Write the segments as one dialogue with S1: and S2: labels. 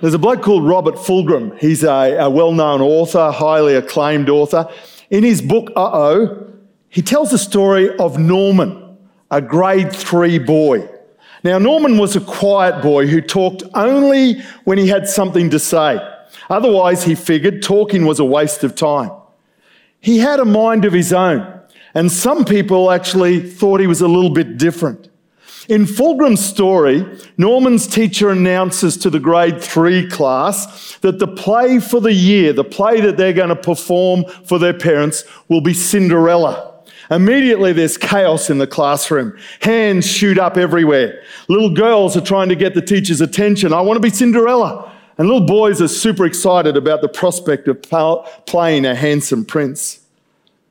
S1: There's a bloke called Robert Fulghum. He's a, a well known author, highly acclaimed author. In his book, Uh Oh, he tells the story of Norman, a grade three boy. Now, Norman was a quiet boy who talked only when he had something to say. Otherwise, he figured talking was a waste of time. He had a mind of his own, and some people actually thought he was a little bit different. In Fulghum's story, Norman's teacher announces to the grade three class that the play for the year, the play that they're going to perform for their parents, will be Cinderella. Immediately, there's chaos in the classroom. Hands shoot up everywhere. Little girls are trying to get the teacher's attention. I want to be Cinderella. And little boys are super excited about the prospect of playing a handsome prince.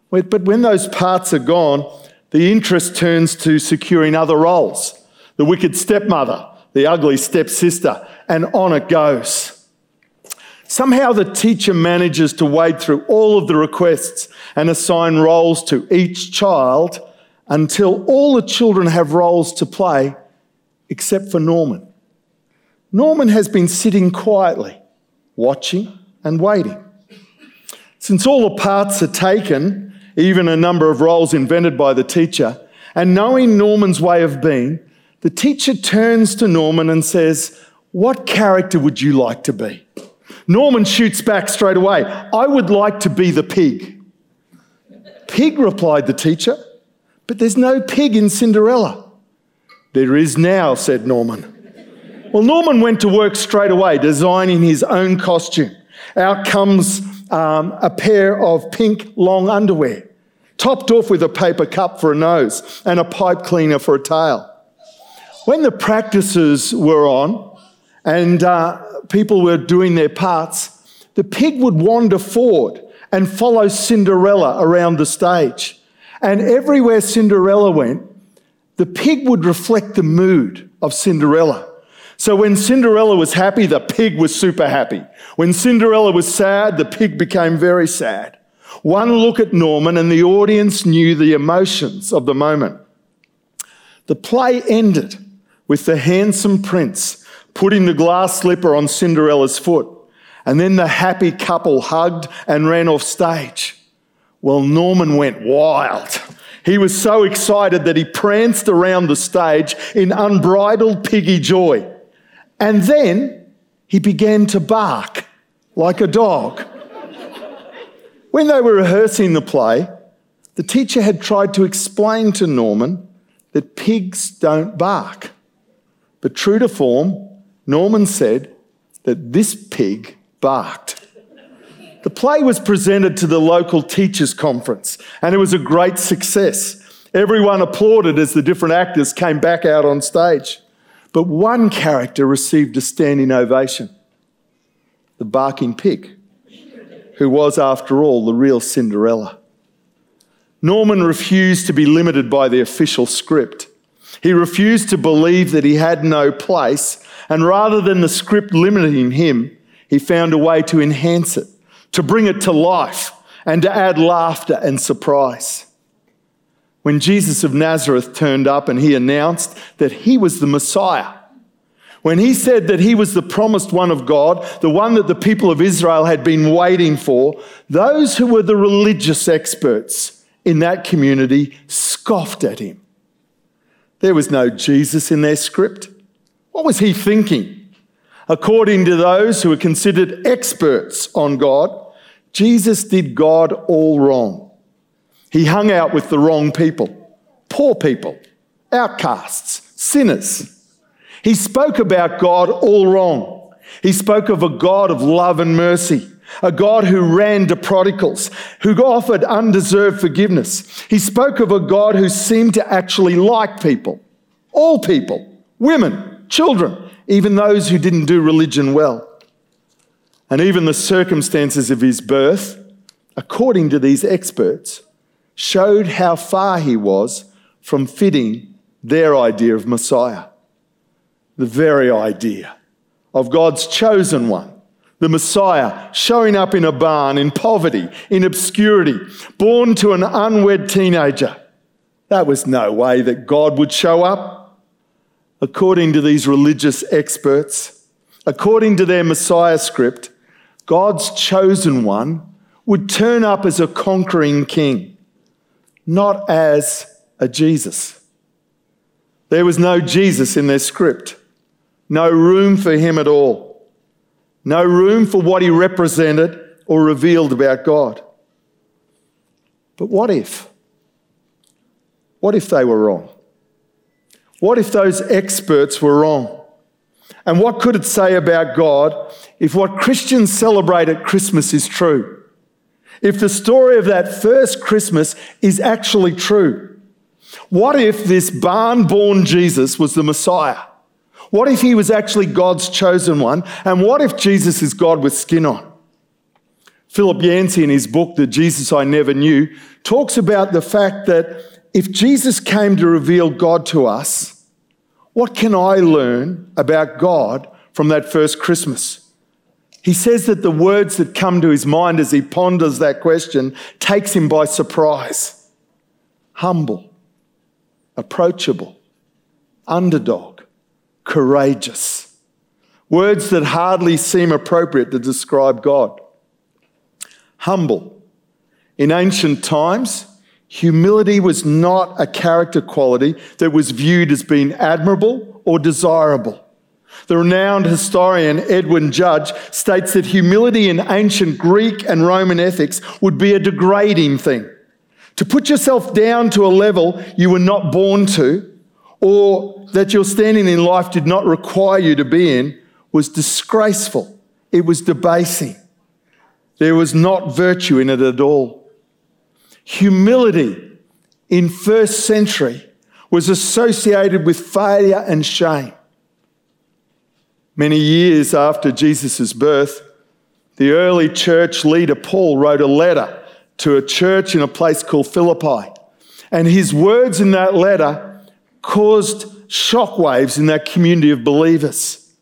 S1: But when those parts are gone, the interest turns to securing other roles the wicked stepmother, the ugly stepsister, and on it goes. Somehow the teacher manages to wade through all of the requests and assign roles to each child until all the children have roles to play except for Norman. Norman has been sitting quietly, watching and waiting. Since all the parts are taken, even a number of roles invented by the teacher, and knowing Norman's way of being, the teacher turns to Norman and says, What character would you like to be? Norman shoots back straight away, I would like to be the pig. Pig, replied the teacher, but there's no pig in Cinderella. There is now, said Norman. Well, Norman went to work straight away, designing his own costume. Out comes um, a pair of pink long underwear, topped off with a paper cup for a nose and a pipe cleaner for a tail. When the practices were on and uh, people were doing their parts, the pig would wander forward and follow Cinderella around the stage. And everywhere Cinderella went, the pig would reflect the mood of Cinderella. So when Cinderella was happy, the pig was super happy. When Cinderella was sad, the pig became very sad. One look at Norman and the audience knew the emotions of the moment. The play ended with the handsome prince putting the glass slipper on Cinderella's foot. And then the happy couple hugged and ran off stage. Well, Norman went wild. He was so excited that he pranced around the stage in unbridled piggy joy. And then he began to bark like a dog. When they were rehearsing the play, the teacher had tried to explain to Norman that pigs don't bark. But true to form, Norman said that this pig barked. The play was presented to the local teachers' conference, and it was a great success. Everyone applauded as the different actors came back out on stage. But one character received a standing ovation the barking pig, who was, after all, the real Cinderella. Norman refused to be limited by the official script. He refused to believe that he had no place, and rather than the script limiting him, he found a way to enhance it, to bring it to life, and to add laughter and surprise when Jesus of Nazareth turned up and he announced that he was the Messiah. When he said that he was the promised one of God, the one that the people of Israel had been waiting for, those who were the religious experts in that community scoffed at him. There was no Jesus in their script. What was he thinking? According to those who were considered experts on God, Jesus did God all wrong. He hung out with the wrong people, poor people, outcasts, sinners. He spoke about God all wrong. He spoke of a God of love and mercy, a God who ran to prodigals, who offered undeserved forgiveness. He spoke of a God who seemed to actually like people, all people, women, children, even those who didn't do religion well. And even the circumstances of his birth, according to these experts, showed how far he was from fitting their idea of Messiah. The very idea of God's chosen one, the Messiah, showing up in a barn, in poverty, in obscurity, born to an unwed teenager. That was no way that God would show up. According to these religious experts, according to their Messiah script, God's chosen one would turn up as a conquering king, not as a Jesus. There was no Jesus in their script, no room for him at all, no room for what he represented or revealed about God. But what if? What if they were wrong? What if those experts were wrong? And what could it say about God if what Christians celebrate at Christmas is true? If the story of that first Christmas is actually true? What if this barn born Jesus was the Messiah? What if he was actually God's chosen one? And what if Jesus is God with skin on? Philip Yancey, in his book, The Jesus I Never Knew, talks about the fact that if Jesus came to reveal God to us, what can I learn about God from that first Christmas? He says that the words that come to his mind as he ponders that question takes him by surprise. Humble, approachable, underdog, courageous. Words that hardly seem appropriate to describe God. Humble. In ancient times, humility was not a character quality that was viewed as being admirable or desirable. The renowned historian Edwin Judge states that humility in ancient Greek and Roman ethics would be a degrading thing. To put yourself down to a level you were not born to, or that your standing in life did not require you to be in, was disgraceful. It was debasing. There was not virtue in it at all. Humility in first century was associated with failure and shame. Many years after Jesus' birth, the early church leader Paul wrote a letter to a church in a place called Philippi. And his words in that letter caused shockwaves in that community of believers.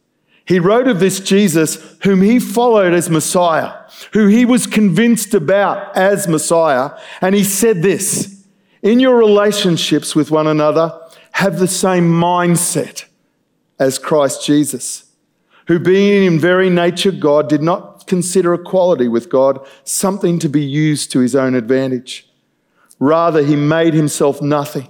S1: He wrote of this Jesus whom he followed as Messiah, who he was convinced about as Messiah. And he said this In your relationships with one another, have the same mindset as Christ Jesus, who being in very nature God, did not consider equality with God something to be used to his own advantage. Rather, he made himself nothing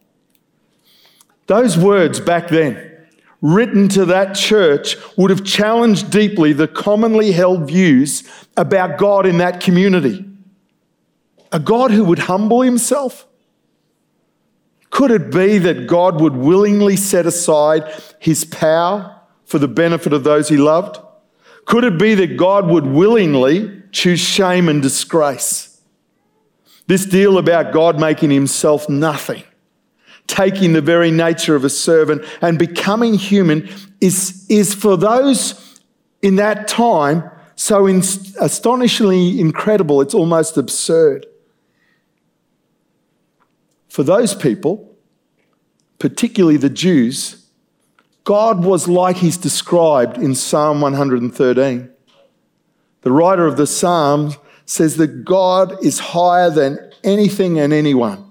S1: Those words back then, written to that church, would have challenged deeply the commonly held views about God in that community. A God who would humble himself? Could it be that God would willingly set aside his power for the benefit of those he loved? Could it be that God would willingly choose shame and disgrace? This deal about God making himself nothing taking the very nature of a servant and becoming human is, is for those in that time so in, astonishingly incredible, it's almost absurd. For those people, particularly the Jews, God was like he's described in Psalm 113. The writer of the Psalm says that God is higher than anything and anyone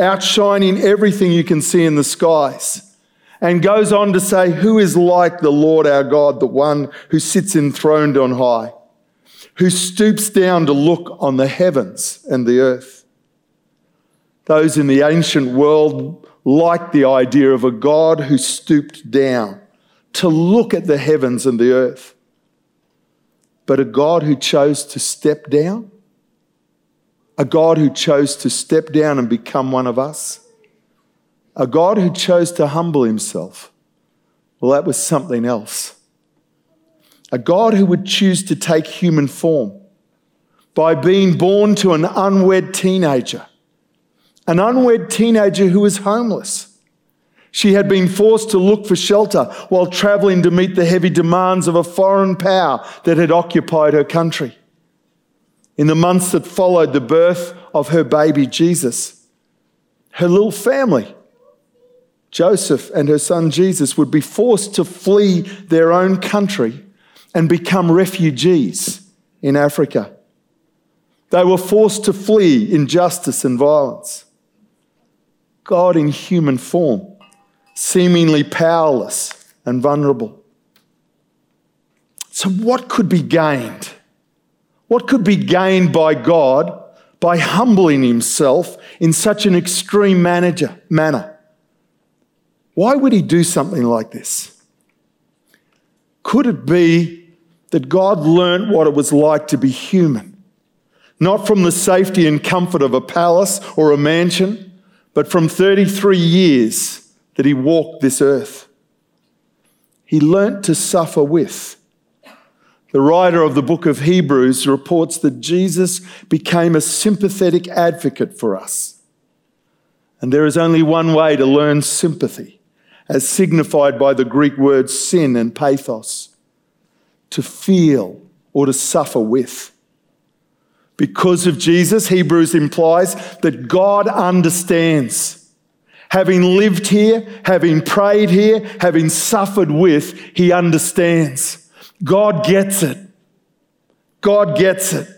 S1: outshining everything you can see in the skies. And goes on to say, Who is like the Lord our God, the one who sits enthroned on high, who stoops down to look on the heavens and the earth? Those in the ancient world liked the idea of a God who stooped down to look at the heavens and the earth. But a God who chose to step down a God who chose to step down and become one of us, a God who chose to humble himself. Well, that was something else. A God who would choose to take human form by being born to an unwed teenager, an unwed teenager who was homeless, She had been forced to look for shelter while traveling to meet the heavy demands of a foreign power that had occupied her country. In the months that followed the birth of her baby Jesus, her little family, Joseph and her son Jesus, would be forced to flee their own country and become refugees in Africa. They were forced to flee injustice and violence. God in human form, seemingly powerless and vulnerable. So, what could be gained? What could be gained by God by humbling himself in such an extreme manager, manner? Why would he do something like this? Could it be that God learnt what it was like to be human? Not from the safety and comfort of a palace or a mansion, but from 33 years that he walked this earth. He learnt to suffer with. The writer of the book of Hebrews reports that Jesus became a sympathetic advocate for us. And there is only one way to learn sympathy, as signified by the Greek words syn and pathos to feel or to suffer with. Because of Jesus, Hebrews implies that God understands. Having lived here, having prayed here, having suffered with, he understands. God gets it. God gets it.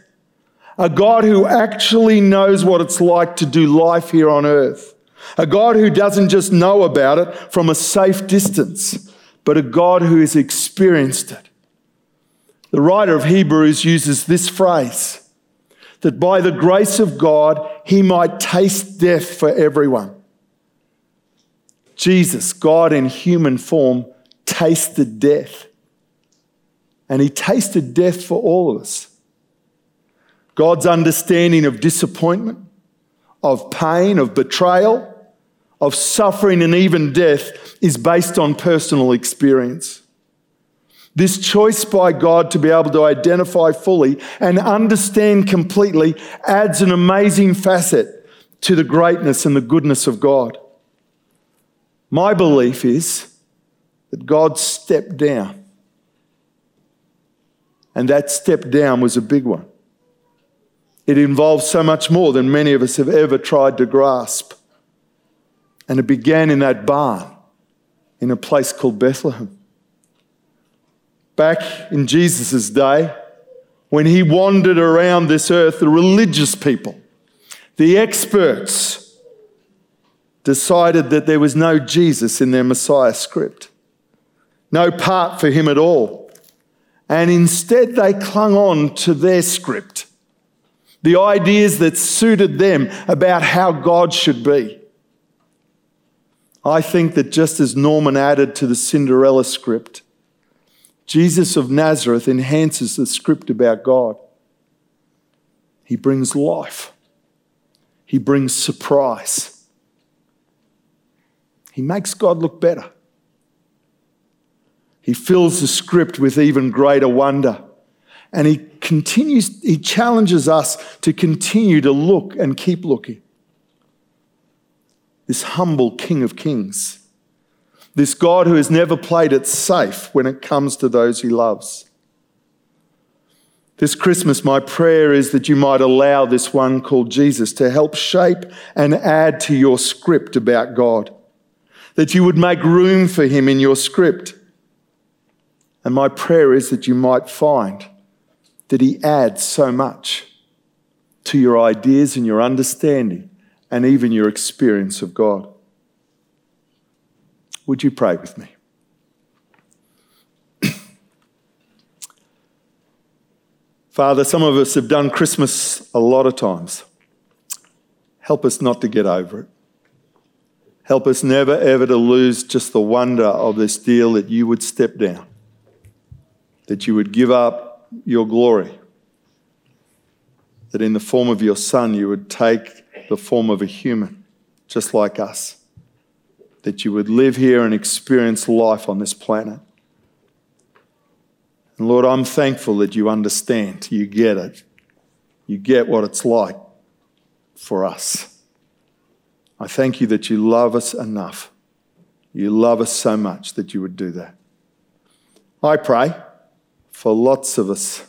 S1: A God who actually knows what it's like to do life here on earth. A God who doesn't just know about it from a safe distance, but a God who has experienced it. The writer of Hebrews uses this phrase that by the grace of God, he might taste death for everyone. Jesus, God in human form, tasted death and he tasted death for all of us. God's understanding of disappointment, of pain, of betrayal, of suffering, and even death is based on personal experience. This choice by God to be able to identify fully and understand completely adds an amazing facet to the greatness and the goodness of God. My belief is that God stepped down and that step down was a big one. It involved so much more than many of us have ever tried to grasp. And it began in that barn in a place called Bethlehem. Back in Jesus' day, when he wandered around this earth, the religious people, the experts, decided that there was no Jesus in their Messiah script, no part for him at all and instead they clung on to their script, the ideas that suited them about how God should be. I think that just as Norman added to the Cinderella script, Jesus of Nazareth enhances the script about God. He brings life, He brings surprise, He makes God look better. He fills the script with even greater wonder. And he continues, he challenges us to continue to look and keep looking. This humble King of Kings, this God who has never played it safe when it comes to those he loves. This Christmas, my prayer is that you might allow this one called Jesus to help shape and add to your script about God, that you would make room for him in your script and my prayer is that you might find that He adds so much to your ideas and your understanding and even your experience of God. Would you pray with me? Father, some of us have done Christmas a lot of times. Help us not to get over it. Help us never ever to lose just the wonder of this deal that you would step down that you would give up your glory, that in the form of your Son, you would take the form of a human, just like us, that you would live here and experience life on this planet. And Lord, I'm thankful that you understand, you get it, you get what it's like for us. I thank you that you love us enough You love us so much that you would do that. I pray for lots of us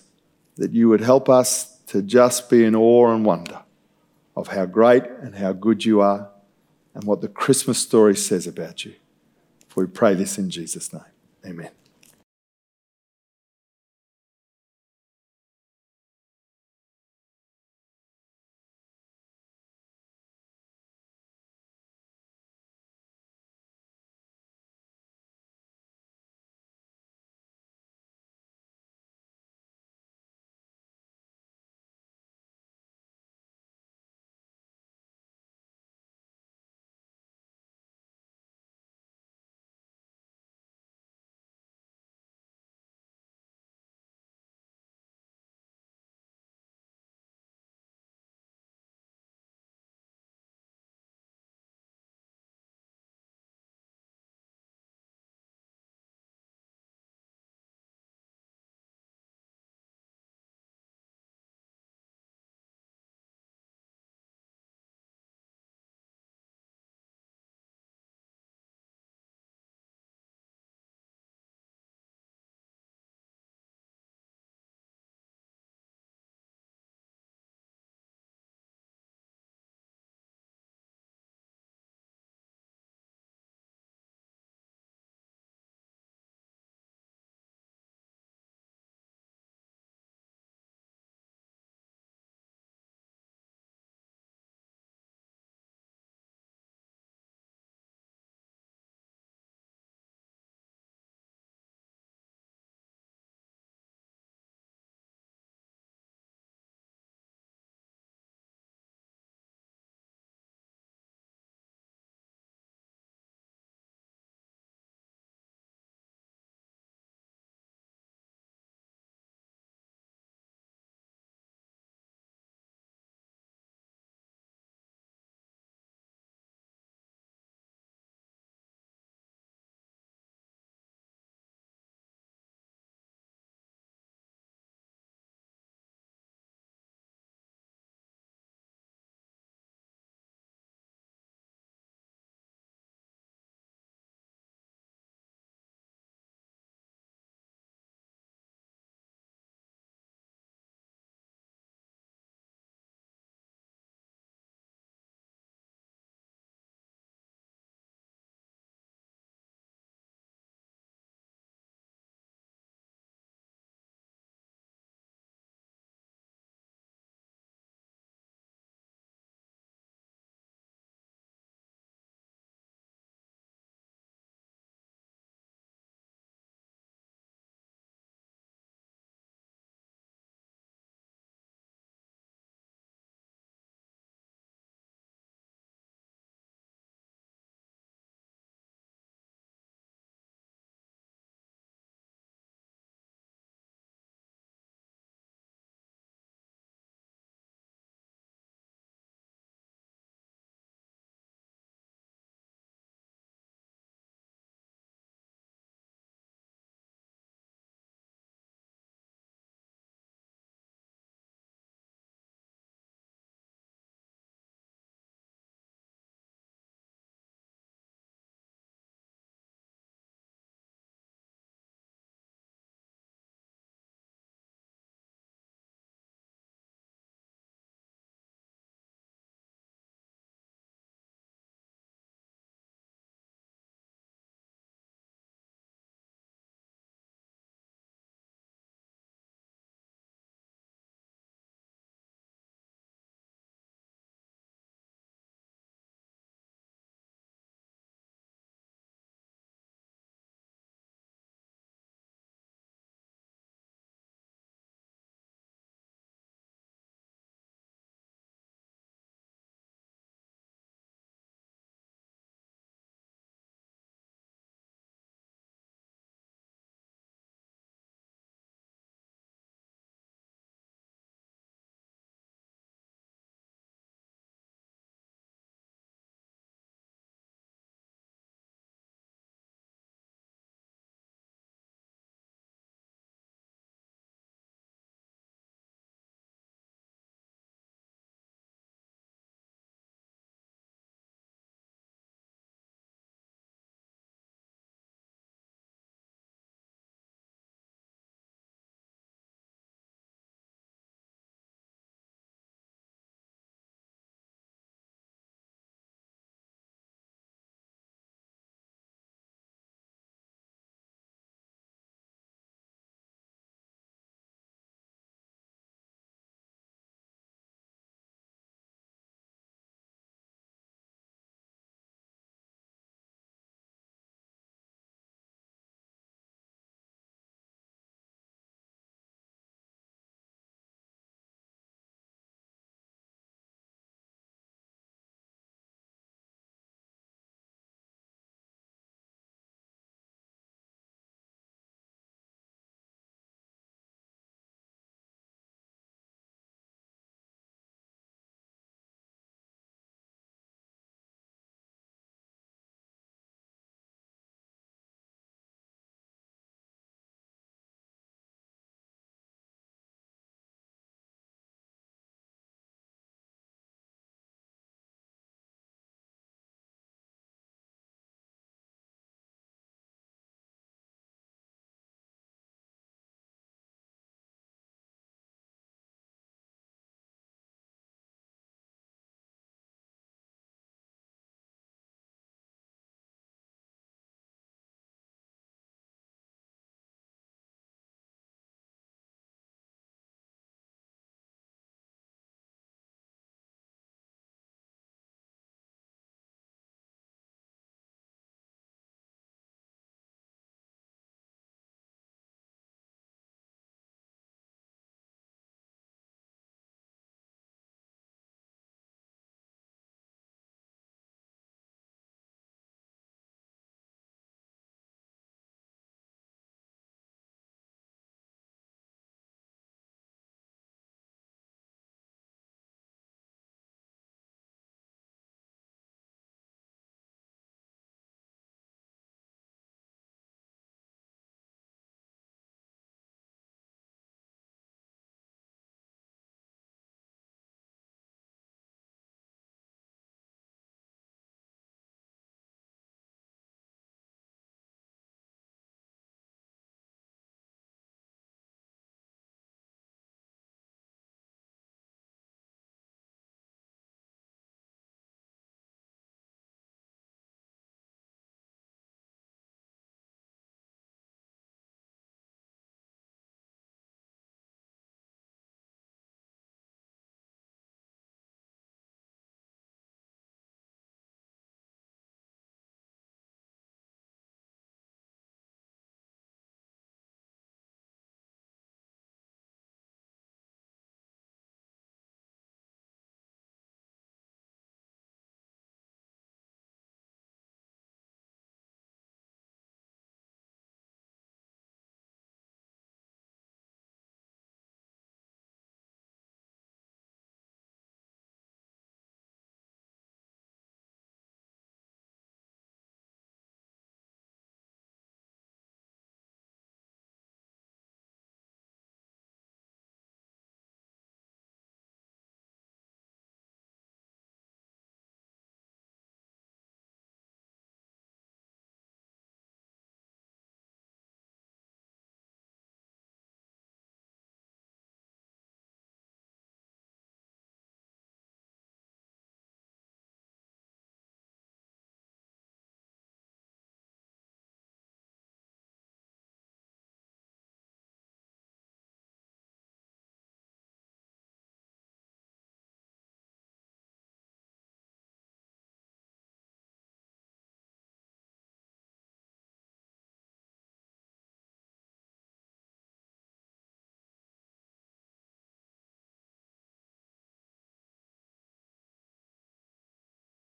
S1: that you would help us to just be in awe and wonder of how great and how good you are and what the Christmas story says about you. For we pray this in Jesus' name. Amen.